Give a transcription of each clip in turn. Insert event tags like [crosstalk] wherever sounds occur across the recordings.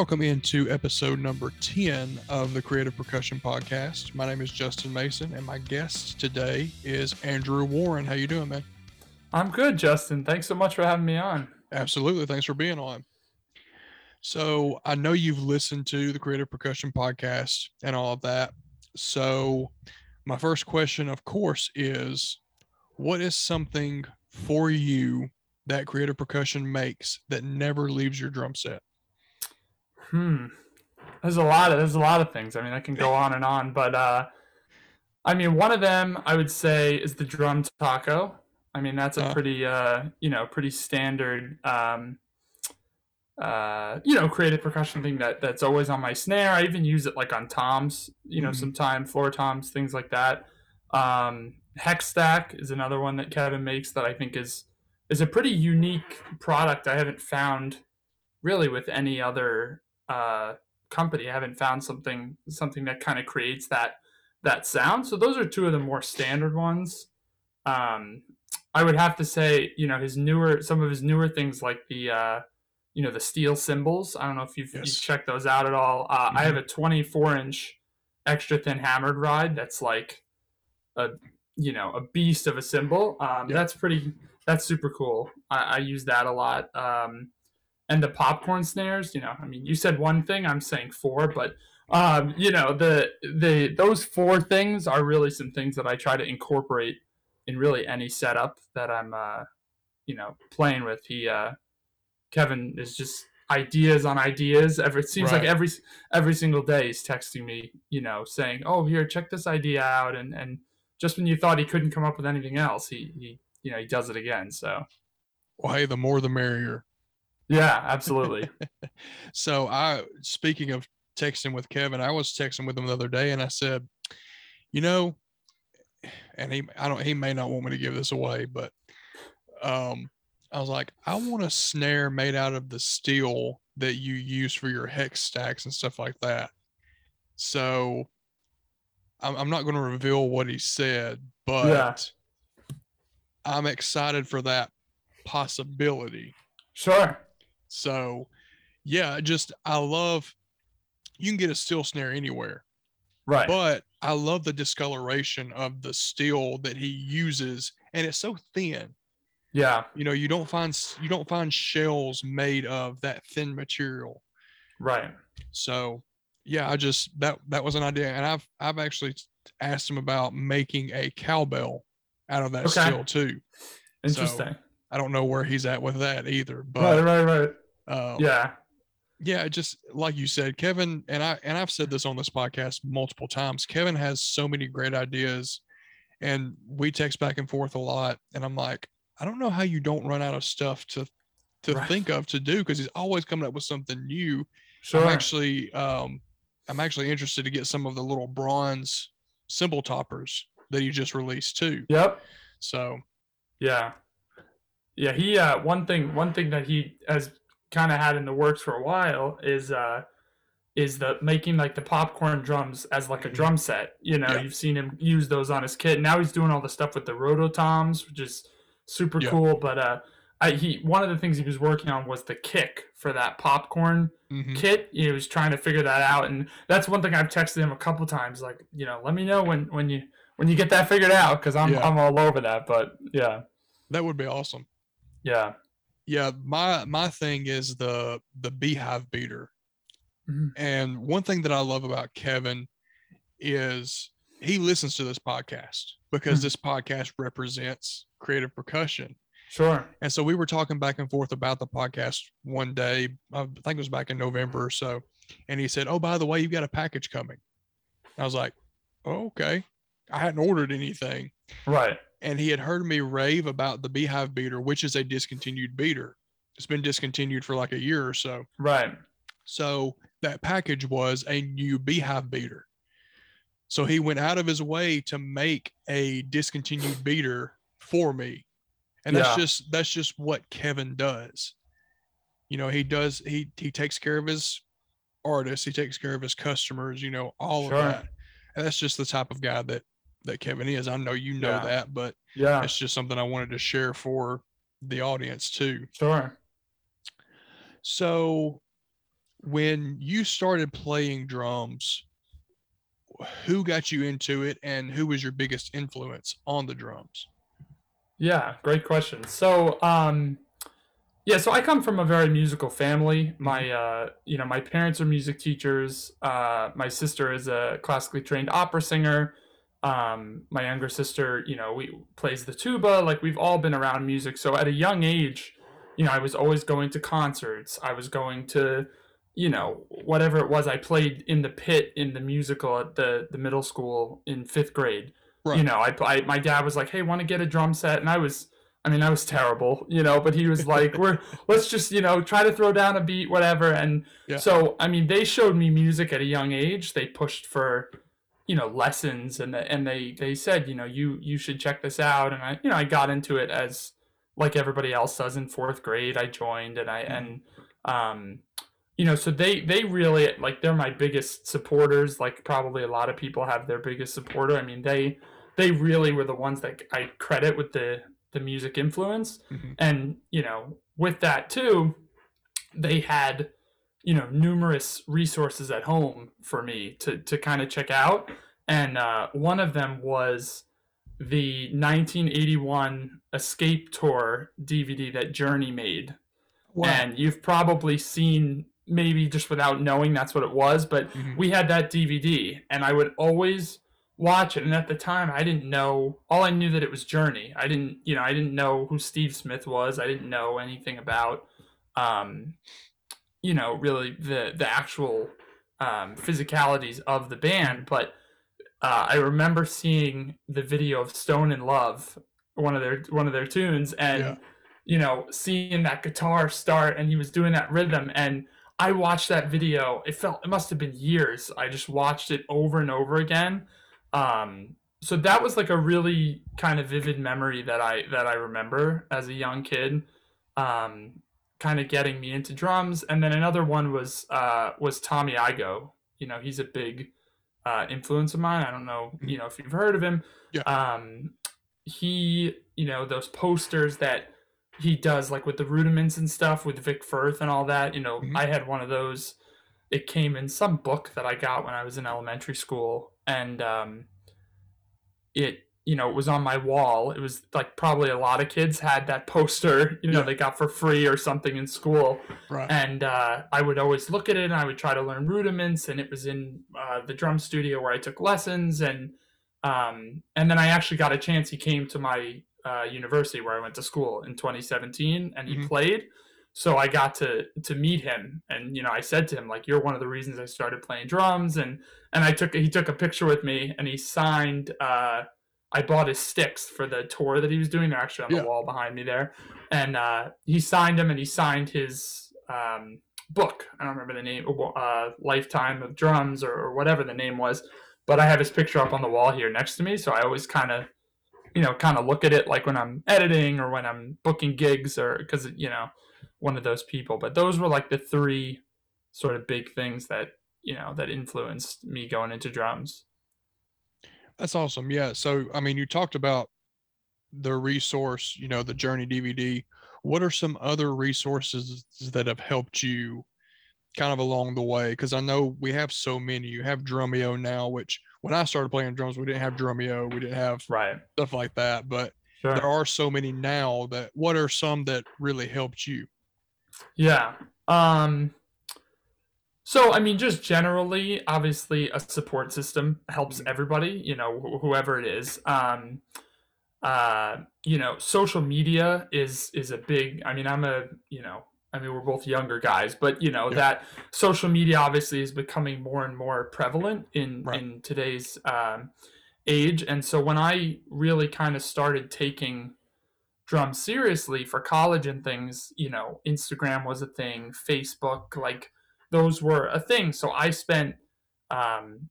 Welcome into episode number 10 of the Creative Percussion Podcast. My name is Justin Mason, and my guest today is Andrew Warren. How you doing, man? I'm good, Justin. Thanks so much for having me on. Absolutely. Thanks for being on. So I know you've listened to the Creative Percussion Podcast and all of that. So my first question, of course, is what is something for you that Creative Percussion makes that never leaves your drum set? Hmm. There's a lot of there's a lot of things. I mean, I can go on and on, but uh I mean, one of them I would say is the drum taco. I mean, that's a Uh. pretty uh, you know, pretty standard um uh, you know, creative percussion thing that that's always on my snare. I even use it like on toms, you know, Mhm. sometime floor toms, things like that. Um, Hex Stack is another one that Kevin makes that I think is is a pretty unique product. I haven't found really with any other uh, company. I haven't found something something that kind of creates that that sound. So those are two of the more standard ones. Um, I would have to say, you know, his newer some of his newer things like the uh, you know the steel cymbals. I don't know if you've, Yes. you've checked those out at all. Uh, I have a 24 inch extra thin hammered ride that's like a you know a beast of a cymbal. Um, Yeah. That's pretty. That's super cool. I, I use that a lot. Um, and the popcorn snares. You know, I mean, you said one thing. I'm saying four, but um, you know the the those four things are really some things that I try to incorporate in really any setup that I'm uh, you know playing with. He uh, Kevin is just ideas on ideas. Every it seems Right. like every every single day he's texting me, you know, saying, "Oh, here, check this idea out," and and just when you thought he couldn't come up with anything else, he he you know he does it again. So Well, hey, the more the merrier. Yeah, absolutely. [laughs] So I speaking of texting with Kevin, I was texting with him the other day and I said, you know, and he I don't he may not want me to give this away, but um I was like, I want a snare made out of the steel that you use for your hex stacks and stuff like that. So I'm, I'm not going to reveal what he said, but Yeah. I'm excited for that possibility. sure. So, yeah, just I love you can get a steel snare anywhere, Right. but I love the discoloration of the steel that he uses, and it's so thin. yeah. You know, you don't find you don't find shells made of that thin material. Right. So, yeah, I just that that was an idea, and I've I've actually asked him about making a cowbell out of that Okay. steel too. Interesting. I don't know where he's at with that either, but right. Right. Right. Um, Yeah. yeah just like you said kevin and i and i've said this on this podcast multiple times kevin has so many great ideas and we text back and forth a lot and i'm like i don't know how you don't run out of stuff to to Right. think of to do because he's always coming up with something new Sure. i'm actually um i'm actually interested to get some of the little bronze cymbal toppers that he just released too Yep. so Yeah. Yeah, he uh one thing one thing that he has kind of had in the works for a while is uh is the making like the popcorn drums as like a Mhm. drum set. You know, Yeah. you've seen him use those on his kit. Now he's doing all the stuff with the rototoms, which is super Yeah. cool, but uh I, he one of the things he was working on was the kick for that popcorn mhm. kit. He was trying to figure that out, and that's one thing I've texted him a couple times. Like, you know, let me know when when you when you get that figured out, because I'm Yeah. I'm all over that. But yeah, that would be awesome yeah, yeah my my thing is the the beehive beater. Mhm. and one thing that i love about kevin is he listens to this podcast because Mhm. this podcast represents creative percussion. Sure, and so we were talking back and forth about the podcast one day i think it was back in november or so and he said oh by the way you've got a package coming. I was like oh, okay. I hadn't ordered anything. Right, and he had heard me rave about the beehive beater which is a discontinued beater. It's been discontinued for like a year or so. Right, so that package was a new beehive beater. So he went out of his way to make a discontinued beater for me. And that's Yeah. just that's just what kevin does. You know he does he he takes care of his artists he takes care of his customers you know all Sure. of that. And that's just the type of guy that that kevin is i know you know Yeah. that but yeah, it's just something I wanted to share for the audience too. sure, So when you started playing drums, who got you into it and who was your biggest influence on the drums? Yeah, great question. So, um, yeah, so I come from a very musical family. My, uh, you know, my parents are music teachers. Uh, my sister is a classically trained opera singer. Um, my younger sister, you know, we plays the tuba. Like we've all been around music. So at a young age, you know, I was always going to concerts. I was going to you know whatever it was i played in the pit in the musical at the the middle school in fifth grade right. you know I, I my dad was like hey want to get a drum set and i was i mean i was terrible you know but he was like we're [laughs] let's just you know try to throw down a beat whatever and yeah. so i mean they showed me music at a young age they pushed for you know lessons and and they they said you know you you should check this out and i you know i got into it as like everybody else does in fourth grade i joined and i mm-hmm. and um you know so they they really like they're my biggest supporters like probably a lot of people have their biggest supporter i mean they they really were the ones that i credit with the the music influence mm-hmm. and you know with that too they had you know numerous resources at home for me to to kind of check out and uh, one of them was the 1981 escape tour dvd that journey made wow. and you've probably seen maybe just without knowing that's what it was, but mm-hmm. we had that DVD and I would always watch it. And at the time, I didn't know, all I knew that it was Journey. I didn't, you know, I didn't know who Steve Smith was. I didn't know anything about, um, you know, really the, the actual um, physicalities of the band. But uh, I remember seeing the video of Stone in Love, one of their, one of their tunes and, yeah. you know, seeing that guitar start and he was doing that rhythm and, I watched that video. It felt it must have been years. I just watched it over and over again. Um, so that was like a really kind of vivid memory that I that I remember as a young kid. Um, kind of getting me into drums, and then another one was uh, was Tommy Igoe. You know, he's a big uh, influence of mine. I don't know, you know, if you've heard of him. Yeah. Um, he, you know, those posters that he does like with the rudiments and stuff with Vic Firth and all that. You know, mm-hmm. I had one of those. It came in some book that I got when I was in elementary school, and um, it you know it was on my wall. It was like probably a lot of kids had that poster. You know, yeah. they got for free or something in school, right. and uh, I would always look at it and I would try to learn rudiments. And it was in uh, the drum studio where I took lessons and. Um, and then I actually got a chance. He came to my uh, university where I went to school in 2017, and he mm-hmm. played. So I got to to meet him, and you know, I said to him like, "You're one of the reasons I started playing drums." And and I took he took a picture with me, and he signed. Uh, I bought his sticks for the tour that he was doing. They're actually on yeah. the wall behind me there, and uh, he signed them, and he signed his um, book. I don't remember the name, uh, Lifetime of Drums or, or whatever the name was, but I have his picture up on the wall here next to me. So I always kind of you know, kind of look at it like when I'm editing or when I'm booking gigs or because, you know, one of those people. But those were like the three sort of big things that, you know, that influenced me going into drums. That's awesome. Yeah. So, I mean, you talked about the resource, you know, the Journey DVD. What are some other resources that have helped you kind of along the way? Because I know we have so many. You have Drumeo now, which when I started playing drums, we didn't have Drumeo, we didn't have right stuff like that. But sure. there are so many now that what are some that really helped you? Yeah. Um so I mean just generally obviously a support system helps mm-hmm. everybody, you know, wh- whoever it is. Um uh you know, social media is is a big I mean I'm a, you know, I mean, we're both younger guys, but you know yeah. that social media obviously is becoming more and more prevalent in right. in today's um, age. And so when I really kind of started taking drums seriously for college and things, you know, Instagram was a thing, Facebook, like those were a thing. So I spent, um,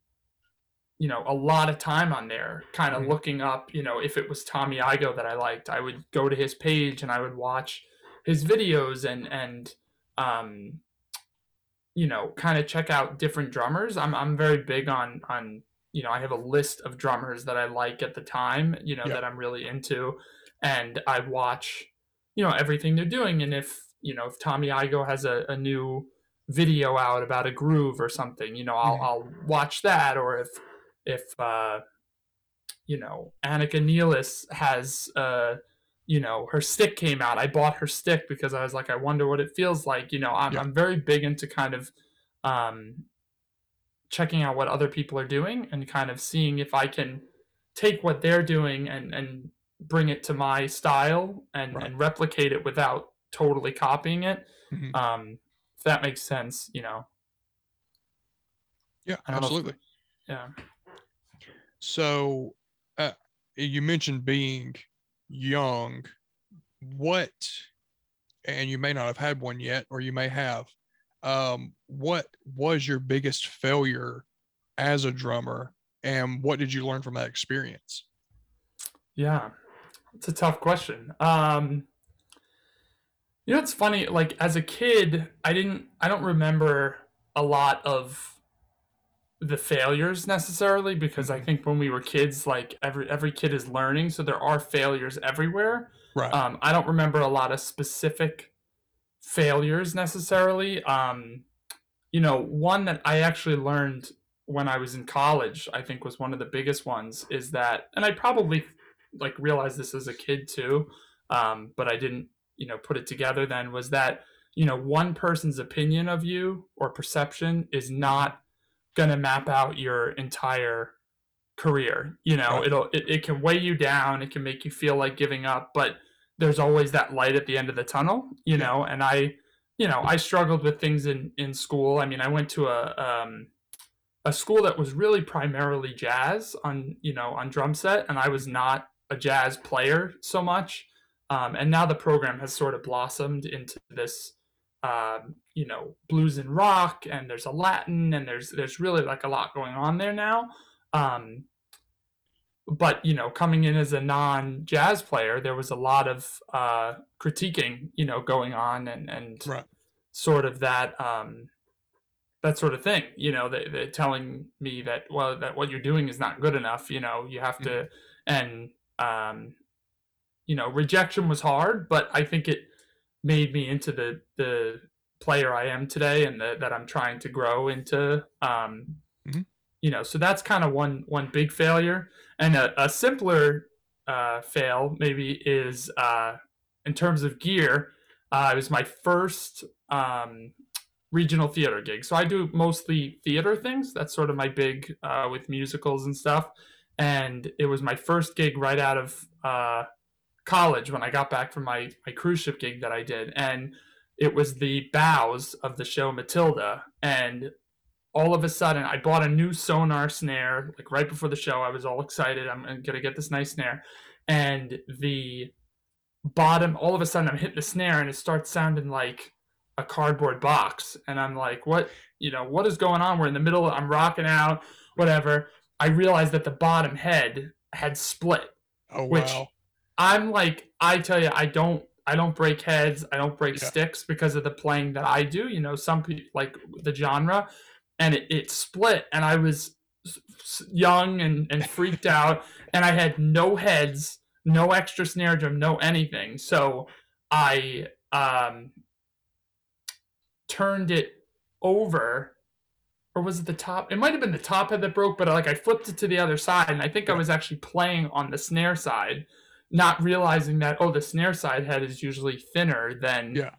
you know, a lot of time on there, kind of mm-hmm. looking up, you know, if it was Tommy Igoe that I liked, I would go to his page and I would watch his videos and and um you know kind of check out different drummers i'm i'm very big on on you know i have a list of drummers that i like at the time you know that i'm really into and i watch you know everything they're doing and if you know if tommy igoe has a, a new video out about a groove or something, you know, I'll. I'll watch that. Or if if uh, you know Anika Nilles has uh, you know her stick came out, I bought her stick because I was like, I wonder what it feels like. You know, I'm Yeah. I'm very big into kind of um, checking out what other people are doing and kind of seeing if I can take what they're doing and and bring it to my style and Right. and replicate it without totally copying it. Mhm. Um, if that makes sense, you know. Yeah, I if- absolutely. Yeah. So, uh, you mentioned being young. What, and you may not have had one yet, or you may have. Um, what was your biggest failure as a drummer, and what did you learn from that experience? Yeah, it's a tough question. Um, you know, it's funny. Like as a kid, I didn't. I don't remember a lot of the failures necessarily because I think when we were kids, like every every kid is learning, so there are failures everywhere. Right. Um, I don't remember a lot of specific failures necessarily. Um, you know, one that I actually learned when I was in college, I think was one of the biggest ones, is that, and I probably like realized this as a kid too, um, but I didn't, you know, put it together then, was that, you know, one person's opinion of you or perception is not going to map out your entire career. You know, Right. it'll, it, it can weigh you down, it can make you feel like giving up, but there's always that light at the end of the tunnel, you Yeah. know, and I, you know, I struggled with things in, in school. I mean, I went to a, um, a school that was really primarily jazz on, you know, on drum set, and I was not a jazz player so much. Um, and now the program has sort of blossomed into this, um, you know, blues and rock, and there's a Latin, and there's there's really like a lot going on there now. Um, but you know, coming in as a non-jazz player, there was a lot of uh, critiquing, you know, going on, and and Right. sort of that um, that sort of thing. You know, they, they're telling me that well, that what you're doing is not good enough. You know, you have to, and um, you know, rejection was hard, but I think it made me into the the player I am today, and the, that I'm trying to grow into. Um, Mhm. You know, so that's kind of one one big failure, and a, a simpler uh, fail maybe is uh, in terms of gear. Uh, it was my first um, regional theater gig. So I do mostly theater things. That's sort of my big uh, with musicals and stuff. And it was my first gig right out of uh, college when I got back from my, my cruise ship gig that I did. And it was the bows of the show Matilda. And all of a sudden, I bought a new Sonor snare. Like right before the show, I was all excited. I'm going to get this nice snare. And the bottom, all of a sudden, I'm hitting the snare and it starts sounding like a cardboard box and i'm like what you know what is going on we're in the middle i'm rocking out whatever i realized that the bottom head had split Oh which wow. I'm like i tell you i don't i don't break heads i don't break Yeah. sticks because of the playing that i do you know some people like the genre and it, it split and i was young and, and freaked [laughs] out and i had no heads no extra snare drum no anything. So i um turned it over or was it the top? It might have been the top head that broke but like i flipped it to the other side and i think i was actually playing on the snare side not realizing that oh the snare side head is usually thinner than Yeah.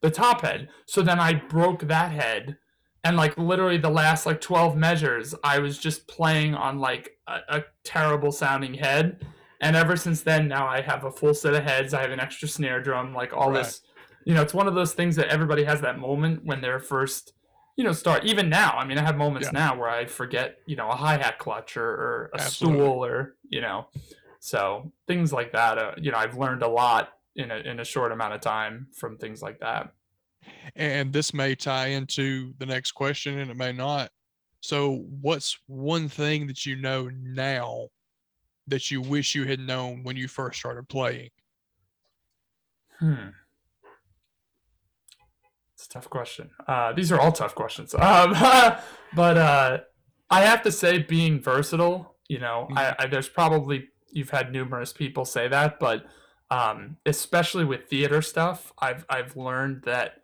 the top head so then i broke that head and like literally the last like 12 measures i was just playing on like a, a terrible sounding head and ever since then now i have a full set of heads i have an extra snare drum like all Right. this you know it's one of those things that everybody has that moment when they're first you know start even now i mean i have moments Yeah. now where i forget you know a hi-hat clutch or, or a Absolutely. stool or you know so things like that uh, you know i've learned a lot in a, in a short amount of time from things like that And this may tie into the next question and it may not. So, what's one thing that you know now that you wish you had known when you first started playing? Hmm. It's a tough question. Uh, these are all tough questions. Um, [laughs] but uh, I have to say, being versatile, you know, I, I, there's probably, you've had numerous people say that, but um, especially with theater stuff, I've, I've learned that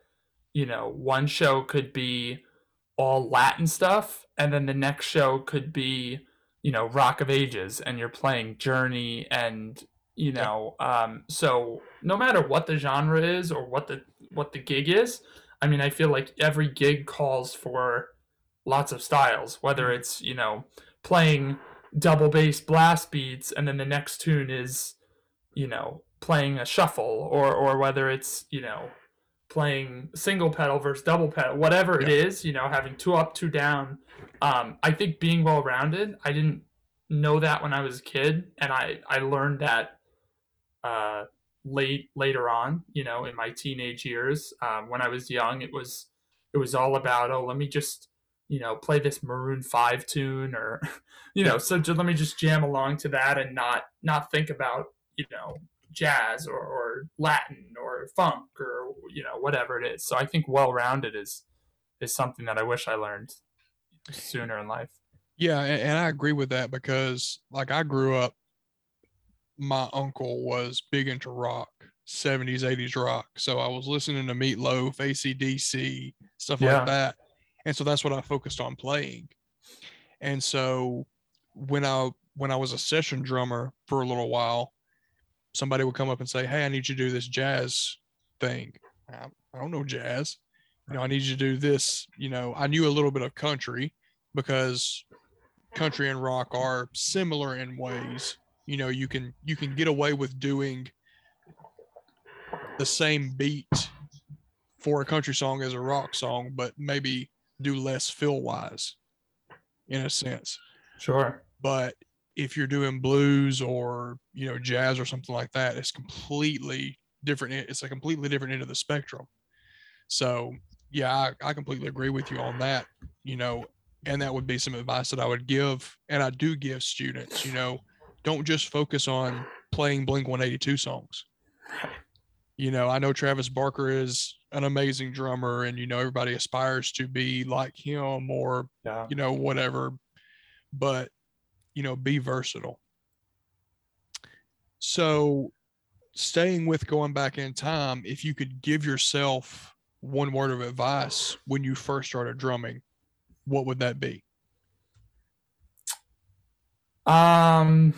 you know, one show could be all Latin stuff, and then the next show could be, you know, Rock of Ages, and you're playing Journey, and you know, um, so no matter what the genre is or what the what the gig is, I mean, I feel like every gig calls for lots of styles, whether mm-hmm. it's you know playing double bass blast beats, and then the next tune is, you know, playing a shuffle, or or whether it's you know playing single pedal versus double pedal, whatever yeah. it is, you know, having two up, two down. Um, I think being well rounded, I didn't know that when I was a kid, and I I learned that uh, late later on, you know, in my teenage years. Um, when I was young, it was it was all about oh, let me just you know play this Maroon Five tune, or [laughs] you know, so just, let me just jam along to that and not not think about you know jazz or, or Latin or funk or you know whatever it is. So I think well rounded is is something that I wish I learned sooner in life. Yeah, and, and I agree with that because like I grew up, my uncle was big into rock, 70s, 80s rock. So I was listening to Meatloaf, ACDC, stuff yeah. like that. And so that's what I focused on playing. And so when I when I was a session drummer for a little while, somebody would come up and say, Hey, I need you to do this jazz thing. I, I don't know jazz. You know, I need you to do this. You know, I knew a little bit of country because country and rock are similar in ways. You know, you can you can get away with doing the same beat for a country song as a rock song, but maybe do less fill wise in a sense. Sure. But if you're doing blues or you know jazz or something like that it's completely different it's a completely different end of the spectrum so yeah I, I completely agree with you on that you know and that would be some advice that i would give and i do give students you know don't just focus on playing blink 182 songs you know i know travis barker is an amazing drummer and you know everybody aspires to be like him or yeah. you know whatever but you know, be versatile. So, staying with going back in time, if you could give yourself one word of advice when you first started drumming, what would that be? Um,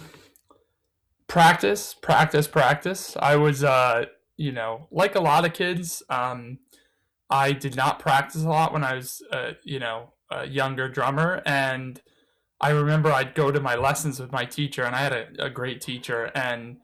practice, practice, practice. I was, uh, you know, like a lot of kids, um, I did not practice a lot when I was, uh, you know, a younger drummer, and I remember I'd go to my lessons with my teacher, and I had a, a great teacher, and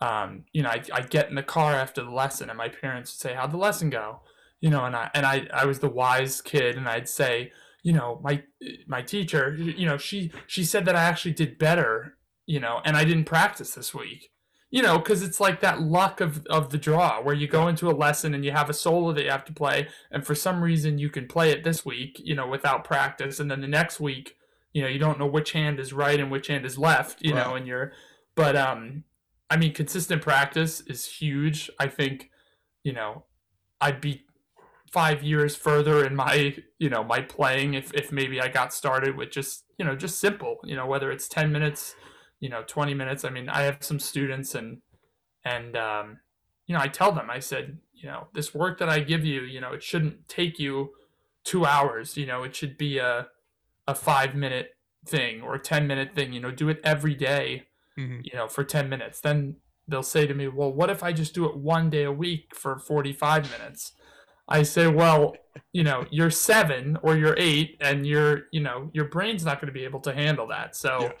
um, you know, I I'd get in the car after the lesson, and my parents would say, "How'd the lesson go?" You know, and I and I I was the wise kid, and I'd say, you know, my my teacher, you know, she she said that I actually did better, you know, and I didn't practice this week. You know, because it's like that luck of, of the draw where you go into a lesson and you have a solo that you have to play, and for some reason you can play it this week, you know, without practice, and then the next week you know you don't know which hand is right and which hand is left you right. know and you're but um i mean consistent practice is huge i think you know i'd be five years further in my you know my playing if if maybe i got started with just you know just simple you know whether it's 10 minutes you know 20 minutes i mean i have some students and and um you know i tell them i said you know this work that i give you you know it shouldn't take you two hours you know it should be a a five minute thing or a 10 minute thing, you know, do it every day, mm-hmm. you know, for 10 minutes. Then they'll say to me, well, what if I just do it one day a week for 45 minutes? I say, well, you know, you're seven or you're eight and you're, you know, your brain's not going to be able to handle that. So yeah.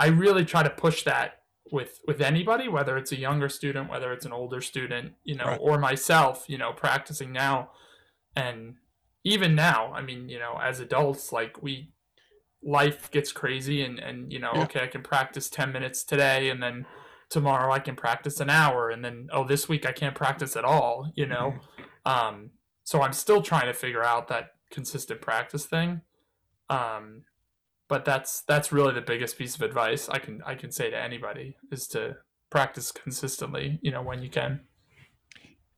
I really try to push that with with anybody whether it's a younger student whether it's an older student you know right. or myself you know practicing now and even now i mean you know as adults like we life gets crazy and and you know yeah. okay i can practice 10 minutes today and then tomorrow i can practice an hour and then oh this week i can't practice at all you know mm-hmm. um so i'm still trying to figure out that consistent practice thing um but that's that's really the biggest piece of advice i can i can say to anybody is to practice consistently you know when you can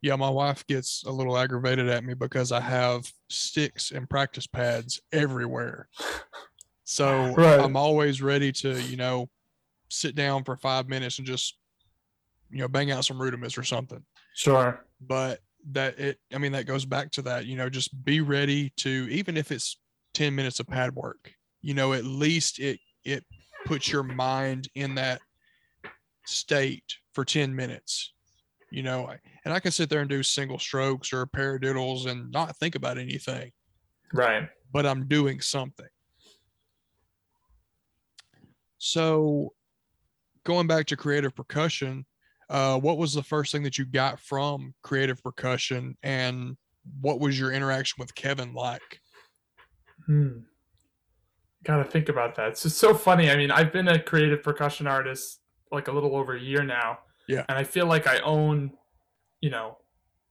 yeah my wife gets a little aggravated at me because i have sticks and practice pads everywhere So [laughs] right. I'm always ready to, you know, sit down for five minutes and just, you know, bang out some rudiments or something. Sure. But that it i mean that goes back to that you know just be ready to even if it's 10 minutes of pad work you know at least it it puts your mind in that state for 10 minutes you know and i can sit there and do single strokes or paradiddles and not think about anything. Right. But i'm doing something. So going back to creative percussion uh, what was the first thing that you got from creative percussion and what was your interaction with kevin like? Hmm. Gotta think about that it's just so funny i mean i've been a creative percussion artist like a little over a year now yeah and i feel like i own you know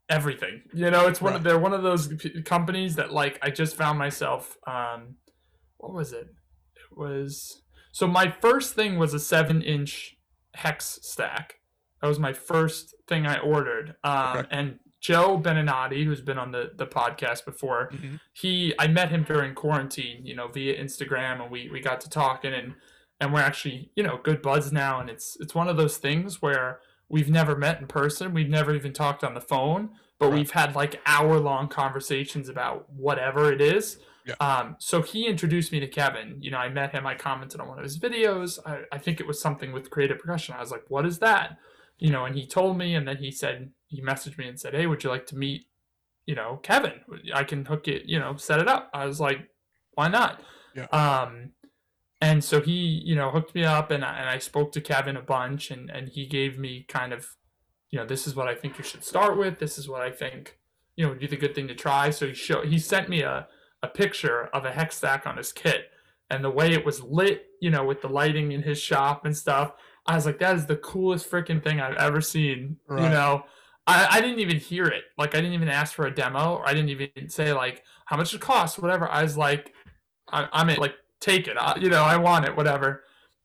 everything you know it's one right. of they're one of those companies that like i just found myself um what was it it was so my first thing was a seven inch hex stack that was my first thing I ordered. Um, okay. And Joe Beninati, who's been on the, the podcast before, mm-hmm. he I met him during quarantine, you know, via Instagram, and we we got to talking, and and we're actually you know good buds now, and it's it's one of those things where we've never met in person, we've never even talked on the phone, but right. we've had like hour long conversations about whatever it is. Yeah. Um, so he introduced me to Kevin. You know, I met him, I commented on one of his videos. I, I think it was something with creative percussion. I was like, what is that? You know, and he told me, and then he said he messaged me and said, "Hey, would you like to meet, you know, Kevin? I can hook it, you know, set it up." I was like, "Why not?" Yeah. Um, and so he, you know, hooked me up, and I, and I spoke to Kevin a bunch, and and he gave me kind of, you know, this is what I think you should start with. This is what I think, you know, would be the good thing to try. So he showed, he sent me a a picture of a hex stack on his kit, and the way it was lit, you know, with the lighting in his shop and stuff I was like, that is the coolest freaking thing I've ever seen. Right. You know, I, I didn't even hear it. Like, I didn't even ask for a demo, or I didn't even say like how much it costs, whatever. I was like, I, am in, like, take it. I, you know, I want it, whatever.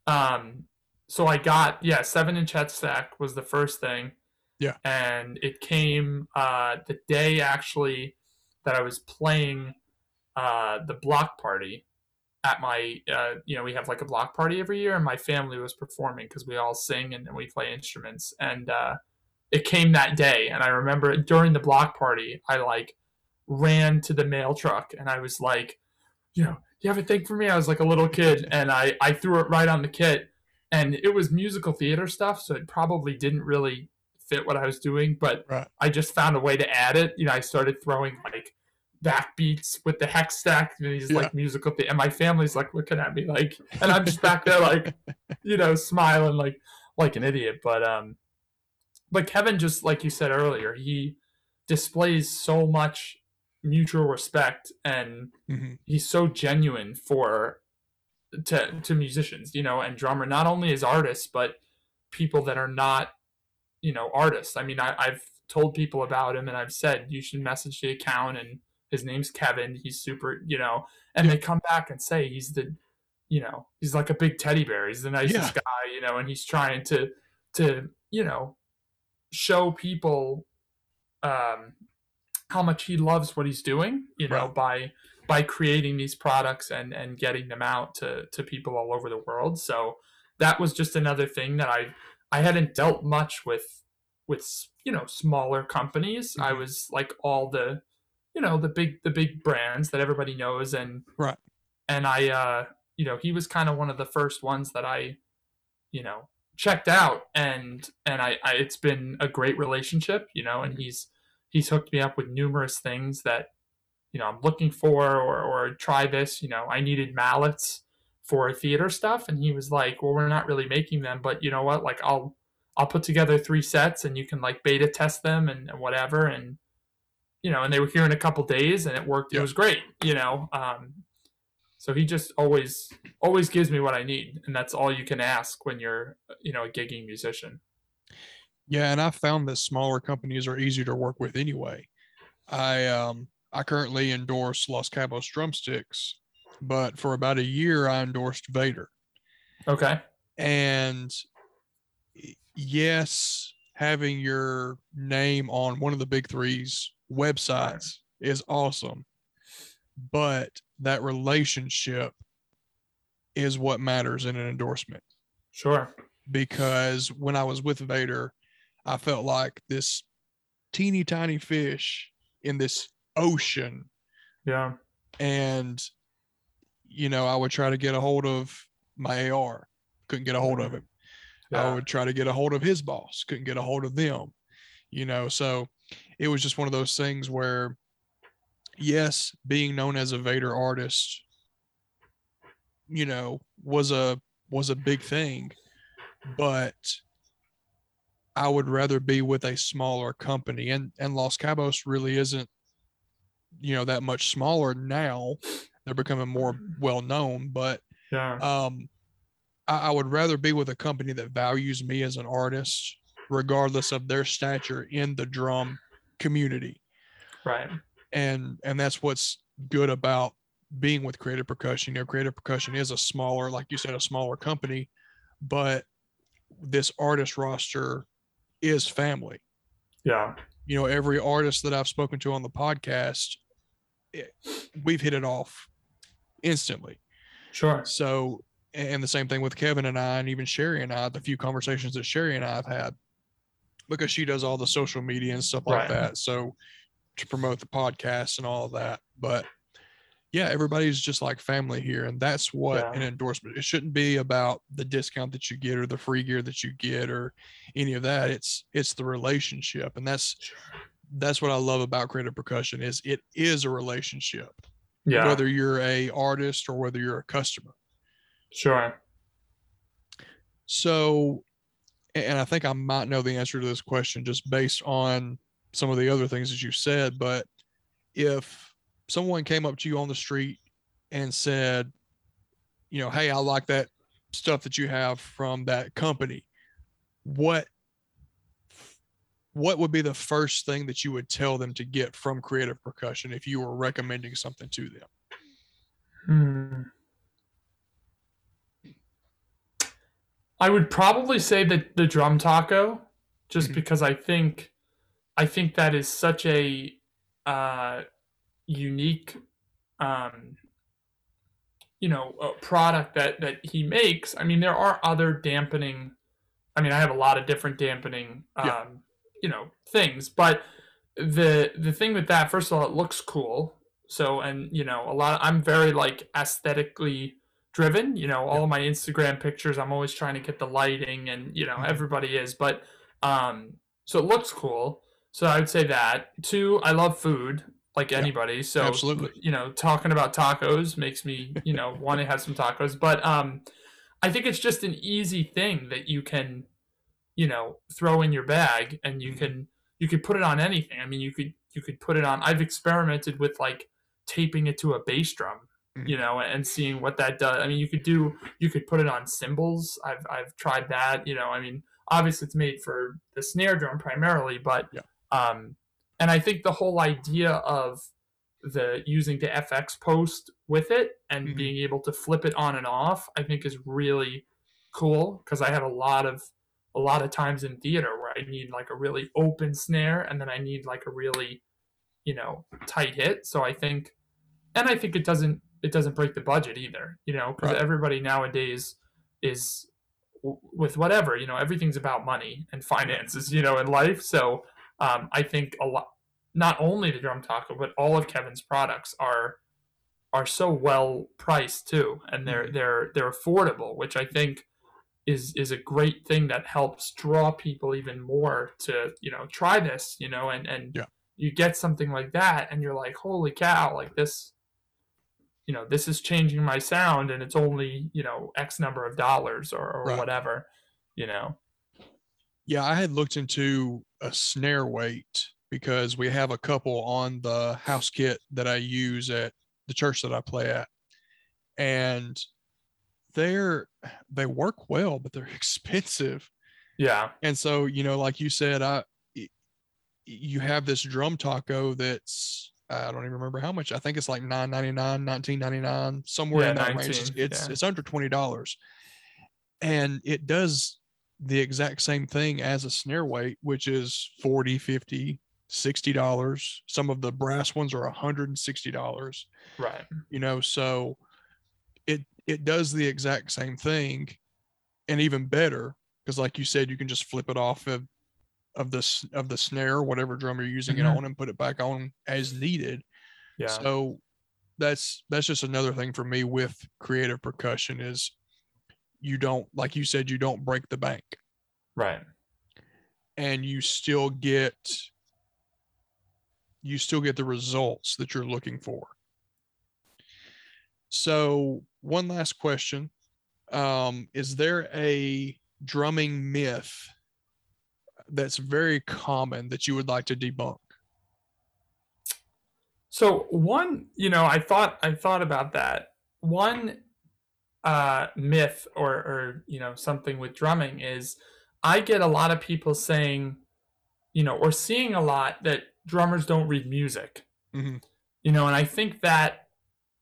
Um, so I got yeah, seven inch hex stack was the first thing. Yeah, and it came uh, the day actually that I was playing uh, the block party at my uh, you know we have like a block party every year and my family was performing because we all sing and, and we play instruments. And uh, it came that day and i remember during the block party i like ran to the mail truck and i was like you know you have a thing for me? I was like a little kid and i i threw it right on the kit and it was musical theater stuff so it probably didn't really fit what i was doing but right. i just found a way to add it. You know i started throwing like backbeats with the hex stack and he's yeah. like musical. And my family's like looking at me like, and I'm just back there like, [laughs] you know, smiling like like an idiot. But um, but Kevin just like you said earlier, he displays so much mutual respect and mm-hmm. he's so genuine for to to musicians, you know, and drummer not only as artists but people that are not, you know, artists. I mean, I, I've told people about him and I've said you should message the account and his name's Kevin. He's super, you know, and they come back and say he's the, you know, he's like a big teddy bear. He's the nicest yeah. guy, you know, and he's trying to, to, you know, show people, um, how much he loves what he's doing, you know, right. by, by creating these products and, and getting them out to, to people all over the world. So that was just another thing that I, I hadn't dealt much with, with, you know, smaller companies. Mm-hmm. I was like all the, you know the big the big brands that everybody knows. And right. and i uh you know he was kind of one of the first ones that i you know checked out. And and I, I it's been a great relationship you know and mm-hmm. he's he's hooked me up with numerous things that you know i'm looking for or or try this you know. I needed mallets for theater stuff and he was like well we're not really making them but you know what? Like i'll i'll put together three sets and you can like beta test them and, and whatever. And you know, and they were here in a couple days and it worked. It was great, you know. Um, so he just always always gives me what I need, and that's all you can ask when you're you know a gigging musician. Yeah, and I found that smaller companies are easier to work with anyway. I um I currently endorse Los Cabos drumsticks, but for about a year I endorsed Vater. Okay. And yes, having your name on one of the big threes websites is awesome, but that relationship is what matters in an endorsement. Sure. Because when I was with Vater, I felt like this teeny tiny fish in this ocean Yeah. and you know i would try to get a hold of my ar couldn't get a hold of mm-hmm. him i would try to get a hold of his boss couldn't get a hold of them you know so it was just one of those things where yes being known as a vater artist you know was a was a big thing but i would rather be with a smaller company and and los cabos really isn't you know that much smaller now they're becoming more well known but Yeah. um I, I would rather be with a company that values me as an artist regardless of their stature in the drum community Right. and and that's what's good about being with creative percussion you know creative percussion is a smaller like you said a smaller company but this artist roster is family Yeah. you know every artist that i've spoken to on the podcast it, we've hit it off instantly Sure. so, and the same thing with Kevin and I, and even Sherry and I, the few conversations that Sherry and I have had, because she does all the social media and stuff like Right. that. So, to promote the podcast and all of that. But yeah, everybody's just like family here. And that's what Yeah. an endorsement, it shouldn't be about the discount that you get or the free gear that you get or any of that. It's, it's the relationship. And that's, that's what I love about creative percussion is it is a relationship, Yeah. whether you're a artist or whether you're a customer. Sure. So, and I think I might know the answer to this question just based on some of the other things that you said. But if someone came up to you on the street and said, you know, hey, I like that stuff that you have from that company, what what would be the first thing that you would tell them to get from creative percussion if you were recommending something to them? Hmm. I would probably say that the drum taco, just Mhm. because I think, I think that is such a uh, unique, um, you know, a product that that he makes. I mean, there are other dampening. I mean, I have a lot of different dampening, um, Yeah. you know, things, but the the thing with that, first of all, it looks cool. So, and you know, a lot. I'm very like aesthetically driven. You know, all of my Instagram pictures, I'm always trying to get the lighting, and you know, Mhm. everybody is. But um, so it looks cool. So I would say that. Two, I love food like Yeah, anybody. So absolutely. you know, talking about tacos makes me you know [laughs] want to have some tacos. But um, I think it's just an easy thing that you can, you know, throw in your bag, and you Mhm. can you could put it on anything. I mean, you could you could put it on. I've experimented with like taping it to a bass drum, you Mhm. know, and seeing what that does. I mean, you could do you could put it on cymbals. I've I've tried that. You know, I mean, obviously it's made for the snare drum primarily, but Yeah. um, and I think the whole idea of the using the FX post with it and Mhm. being able to flip it on and off, I think is really cool because I have a lot of a lot of times in theater where I need like a really open snare and then I need like a really you know tight hit. So I think, and I think it doesn't it doesn't break the budget either. You know, because Right. everybody nowadays is w- with whatever you know everything's about money and finances you know in life so um, i think a lot not only the drum taco but all of kevin's products are are so well priced too and they're Mhm. they're they're affordable which i think is is a great thing that helps draw people even more to you know try this you know and and Yeah. you get something like that and you're like holy cow like this you know this is changing my sound and it's only you know x number of dollars or, or Right. whatever you know Yeah, I had looked into a snare weight because we have a couple on the house kit that I use at the church that I play at. And they're they work well, but they're [laughs] expensive. yeah And so, you know, like you said, i you have this drum taco that's I don't even remember how much. I think it's like 9.99, 19.99, somewhere Yeah, in that range. It's it's, yeah. it's under $20. And it does the exact same thing as a snare weight, which is 40, 50, 60 dollars. Some of the brass ones are 160 dollars right you know so it it does the exact same thing and even better because like you said you can just flip it off of of this of the snare, whatever drum you're using Mhm. it on, and put it back on as needed. Yeah. So that's that's just another thing for me with creative percussion is you don't like you said you don't break the bank right. and you still get you still get the results that you're looking for. So one last question. Um, is there a drumming myth that's very common that you would like to debunk? So one, you know, I thought I thought about that. One uh, myth or or you know something with drumming is I get a lot of people saying, you know, or seeing a lot that drummers don't read music. Mhm. You know, and I think that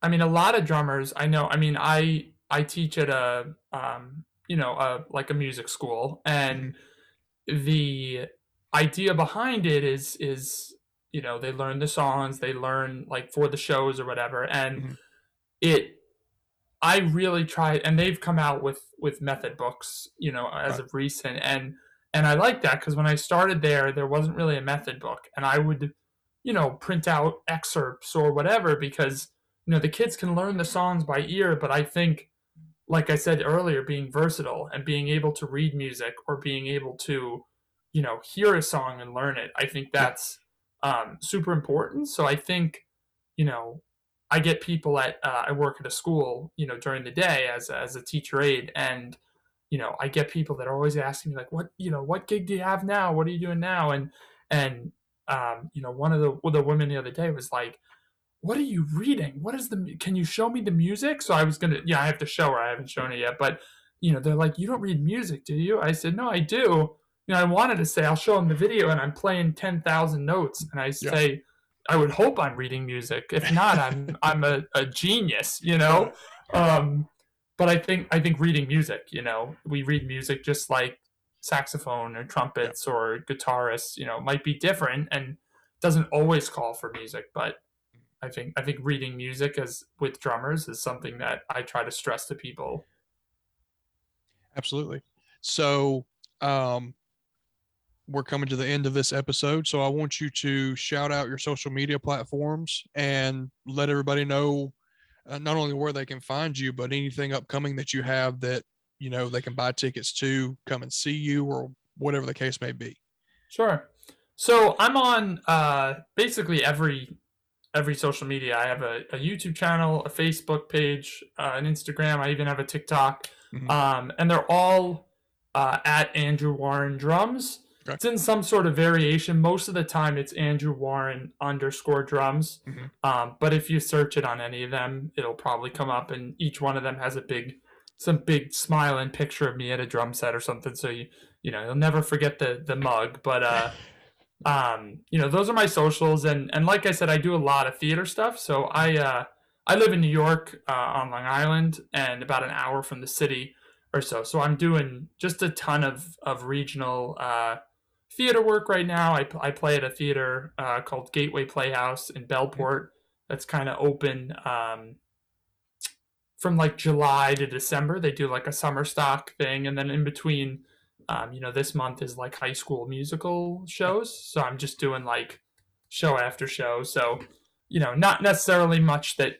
I mean a lot of drummers I know. I mean, I I teach at a um, you know a like a music school, and the idea behind it is is you know they learn the songs they learn like for the shows or whatever and Mhm. it i really tried and they've come out with with method books you know as Right. of recent and and i like that because when i started there there wasn't really a method book and i would you know print out excerpts or whatever because you know the kids can learn the songs by ear but i think like i said earlier being versatile and being able to read music or being able to you know hear a song and learn it i think that's um, super important. So i think you know i get people at uh, i work at a school you know during the day as a, as a teacher aide and you know i get people that are always asking me like what you know what gig do you have now? What are you doing now? And and um, you know one of the one of the women the other day was like what are you reading? What is the can you show me the music? So i was gonna yeah i have to show her i haven't shown it yet but you know they're like you don't read music do you? I said no i do. You know i wanted to say i'll show them the video and i'm playing 10,000 notes and i say i would hope i'm reading music. If not i'm [laughs] i'm a, a genius you know? Um but i think i think reading music you know? We read music just like saxophone or trumpets or guitarists you know might be different and doesn't always call for music but i think i think reading music as with drummers is something that i try to stress to people Absolutely. So, um, we're coming to the end of this episode. So, I want you to shout out your social media platforms and let everybody know uh, not only where they can find you, but anything upcoming that you have that, you know, they can buy tickets to come and see you or whatever the case may be. Sure. So I'm on uh, basically every every social media. I have a, a YouTube channel, a Facebook page, uh, an Instagram. I even have a TikTok, Mhm. um, and they're all uh, at Andrew Warren Drums. Okay. It's in some sort of variation. Most of the time, it's Andrew Warren underscore drums. Mhm. Um, but if you search it on any of them, it'll probably come up, and each one of them has a big, some big smiling picture of me at a drum set or something. So you, you know, you'll never forget the the mug. But uh, [laughs] um, you know, those are my socials, and and like I said, I do a lot of theater stuff. So I uh, I live in New York uh, on Long Island, and about an hour from the city or so. So I'm doing just a ton of of regional uh, theater work right now. I I play at a theater uh, called Gateway Playhouse in Bellport. That's kind of open. Um, from like July to December, they do like a summer stock thing, and then in between, um, you know, this month is like high school musical shows. So I'm just doing like show after show. So, you know, not necessarily much that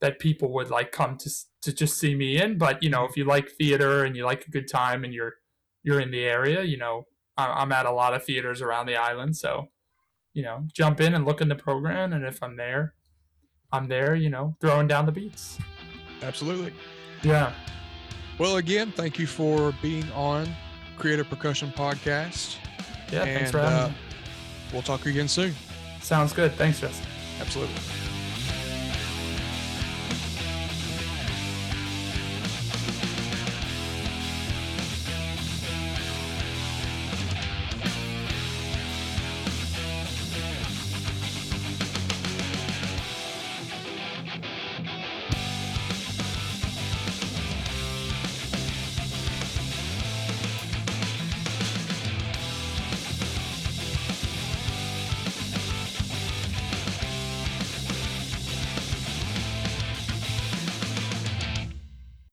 that people would like come to to just see me in, but you know, if you like theater and you like a good time and you're you're in the area, you know, I'm at a lot of theaters around the island, so you know, jump in and look in the program, and if I'm there, I'm there. You know, throwing down the beats. Absolutely. Yeah. Well, again, thank you for being on Creative Percussion Podcast. Yeah. thanks for having uh, me. We'll talk to you again soon. Sounds good. Thanks, Justin. Absolutely.